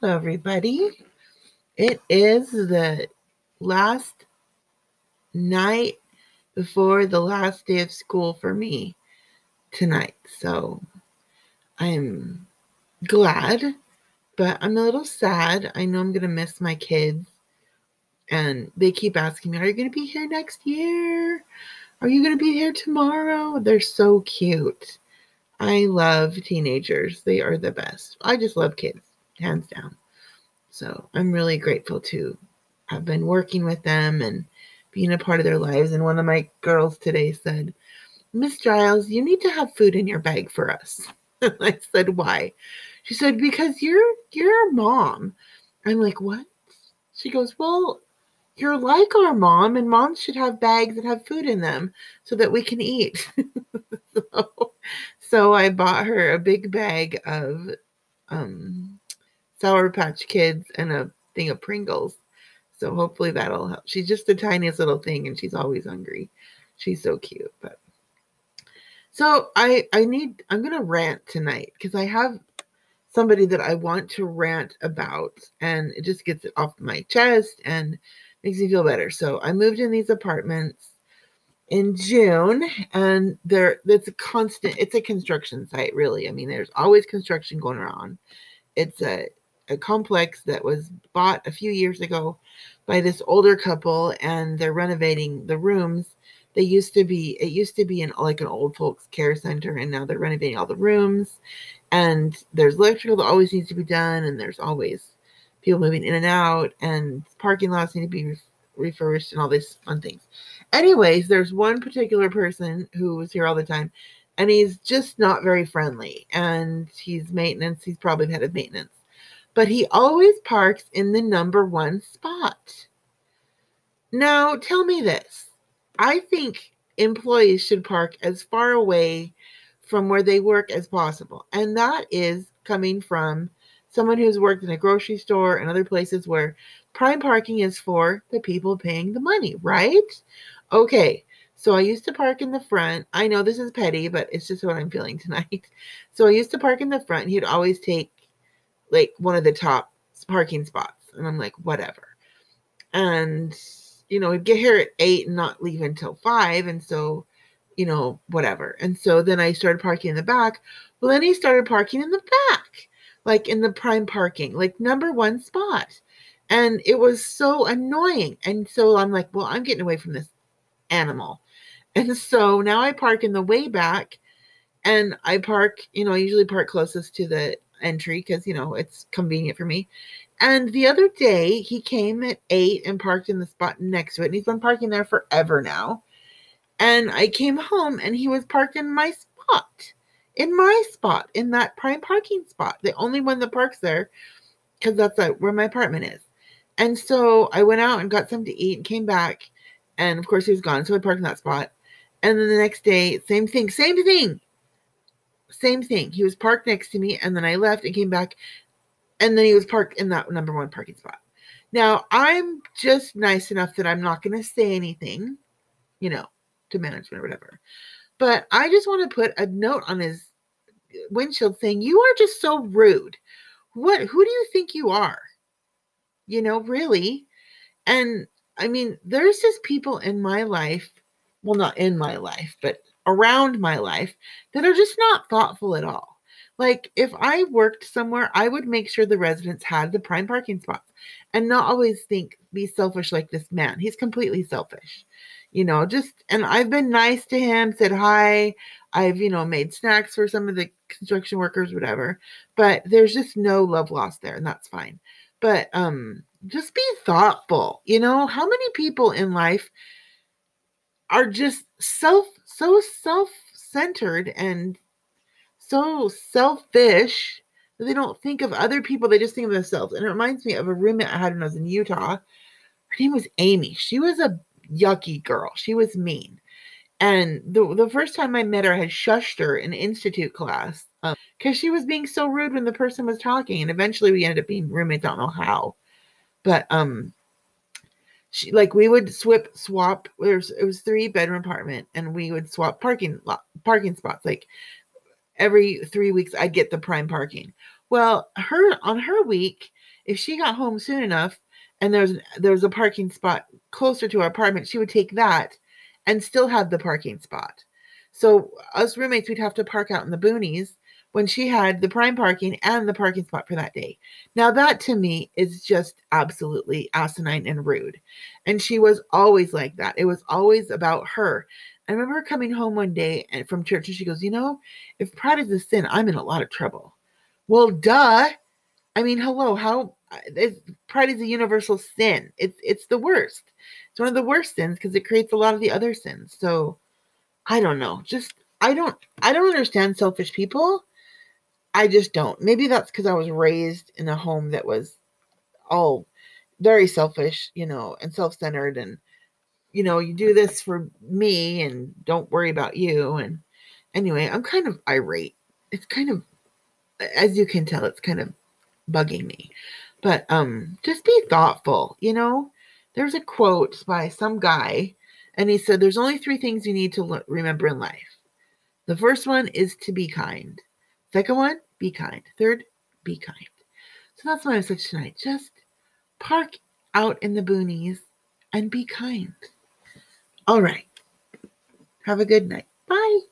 Hello, everybody. It is the last night before the last day of school for me tonight. So I'm glad, but I'm a little sad. I know I'm going to miss my kids. And they keep asking me, Are you going to be here next year? Are you going to be here tomorrow? They're so cute. I love teenagers. They are the best. I just love kids, hands down. So I'm really grateful to have been working with them and being a part of their lives. And one of my girls today said, Miss Giles, you need to have food in your bag for us. I said, Why? She said, Because you're you're mom. I'm like, What? She goes, Well, you're like our mom, and moms should have bags that have food in them so that we can eat. so, so, I bought her a big bag of um, Sour Patch Kids and a thing of Pringles. So hopefully that'll help. She's just the tiniest little thing, and she's always hungry. She's so cute, but so I I need I'm gonna rant tonight because I have somebody that I want to rant about, and it just gets it off my chest and makes me feel better. So I moved in these apartments in June, and there it's a constant. It's a construction site, really. I mean, there's always construction going around. It's a a complex that was bought a few years ago by this older couple, and they're renovating the rooms. They used to be it used to be in like an old folks care center, and now they're renovating all the rooms. And there's electrical that always needs to be done, and there's always people moving in and out, and parking lots need to be refurbished and all these fun things. Anyways, there's one particular person who was here all the time, and he's just not very friendly. And he's maintenance. He's probably head of maintenance, but he always parks in the number one spot. Now, tell me this: I think employees should park as far away from where they work as possible, and that is coming from someone who's worked in a grocery store and other places where prime parking is for the people paying the money, right? Okay, so I used to park in the front. I know this is petty, but it's just what I'm feeling tonight. So I used to park in the front. He'd always take like one of the top parking spots. And I'm like, whatever. And, you know, he'd get here at eight and not leave until five. And so, you know, whatever. And so then I started parking in the back. Well, then he started parking in the back, like in the prime parking, like number one spot. And it was so annoying. And so I'm like, well, I'm getting away from this animal. And so now I park in the way back and I park, you know, I usually park closest to the entry because, you know, it's convenient for me. And the other day he came at eight and parked in the spot next to it. And he's been parking there forever now. And I came home and he was parked in my spot, in my spot, in that prime parking spot, the only one that parks there because that's like where my apartment is. And so I went out and got something to eat and came back. And of course, he was gone. So I parked in that spot. And then the next day, same thing, same thing, same thing. He was parked next to me. And then I left and came back. And then he was parked in that number one parking spot. Now, I'm just nice enough that I'm not going to say anything, you know, to management or whatever. But I just want to put a note on his windshield saying, You are just so rude. What, who do you think you are? you know, really. And I mean, there's just people in my life, well, not in my life, but around my life that are just not thoughtful at all. Like if I worked somewhere, I would make sure the residents had the prime parking spots and not always think be selfish like this man. He's completely selfish. You know, just and I've been nice to him, said hi. I've, you know, made snacks for some of the construction workers, whatever. But there's just no love lost there, and that's fine but um just be thoughtful you know how many people in life are just self so self-centered and so selfish that they don't think of other people they just think of themselves. And it reminds me of a roommate i had when i was in utah. Her name was amy. She was a yucky girl. She was mean. And the, the first time i met her i had shushed her in institute class because um, she was being so rude when the person was talking and eventually we ended up being roommates i don't know how. But um she like we would swap swap there's it was three bedroom apartment and we would swap parking lot parking spots like every three weeks i'd get the prime parking well her on her week if she got home soon enough and there's there's a parking spot closer to our apartment, she would take that and still have the parking spot. So us roommates, we'd have to park out in the boonies when she had the prime parking and the parking spot for that day. Now that to me is just absolutely asinine and rude. And she was always like that. It was always about her. I remember coming home one day and from church and she goes, "You know, if pride is a sin, I'm in a lot of trouble." Well, duh. I mean, hello, how eh, pride is a universal sin. It's it's the worst. It's one of the worst sins because it creates a lot of the other sins. So I don't know. Just I don't I don't understand selfish people. I just don't. Maybe that's because I was raised in a home that was all very selfish, you know, and self-centered and you know, you do this for me and don't worry about you and anyway, I'm kind of irate. It's kind of as you can tell, it's kind of bugging me. But um just be thoughtful, you know? There's a quote by some guy and he said there's only three things you need to remember in life. The first one is to be kind. Second one, be kind. Third, be kind. So that's my message tonight. Just park out in the boonies and be kind. All right. Have a good night. Bye.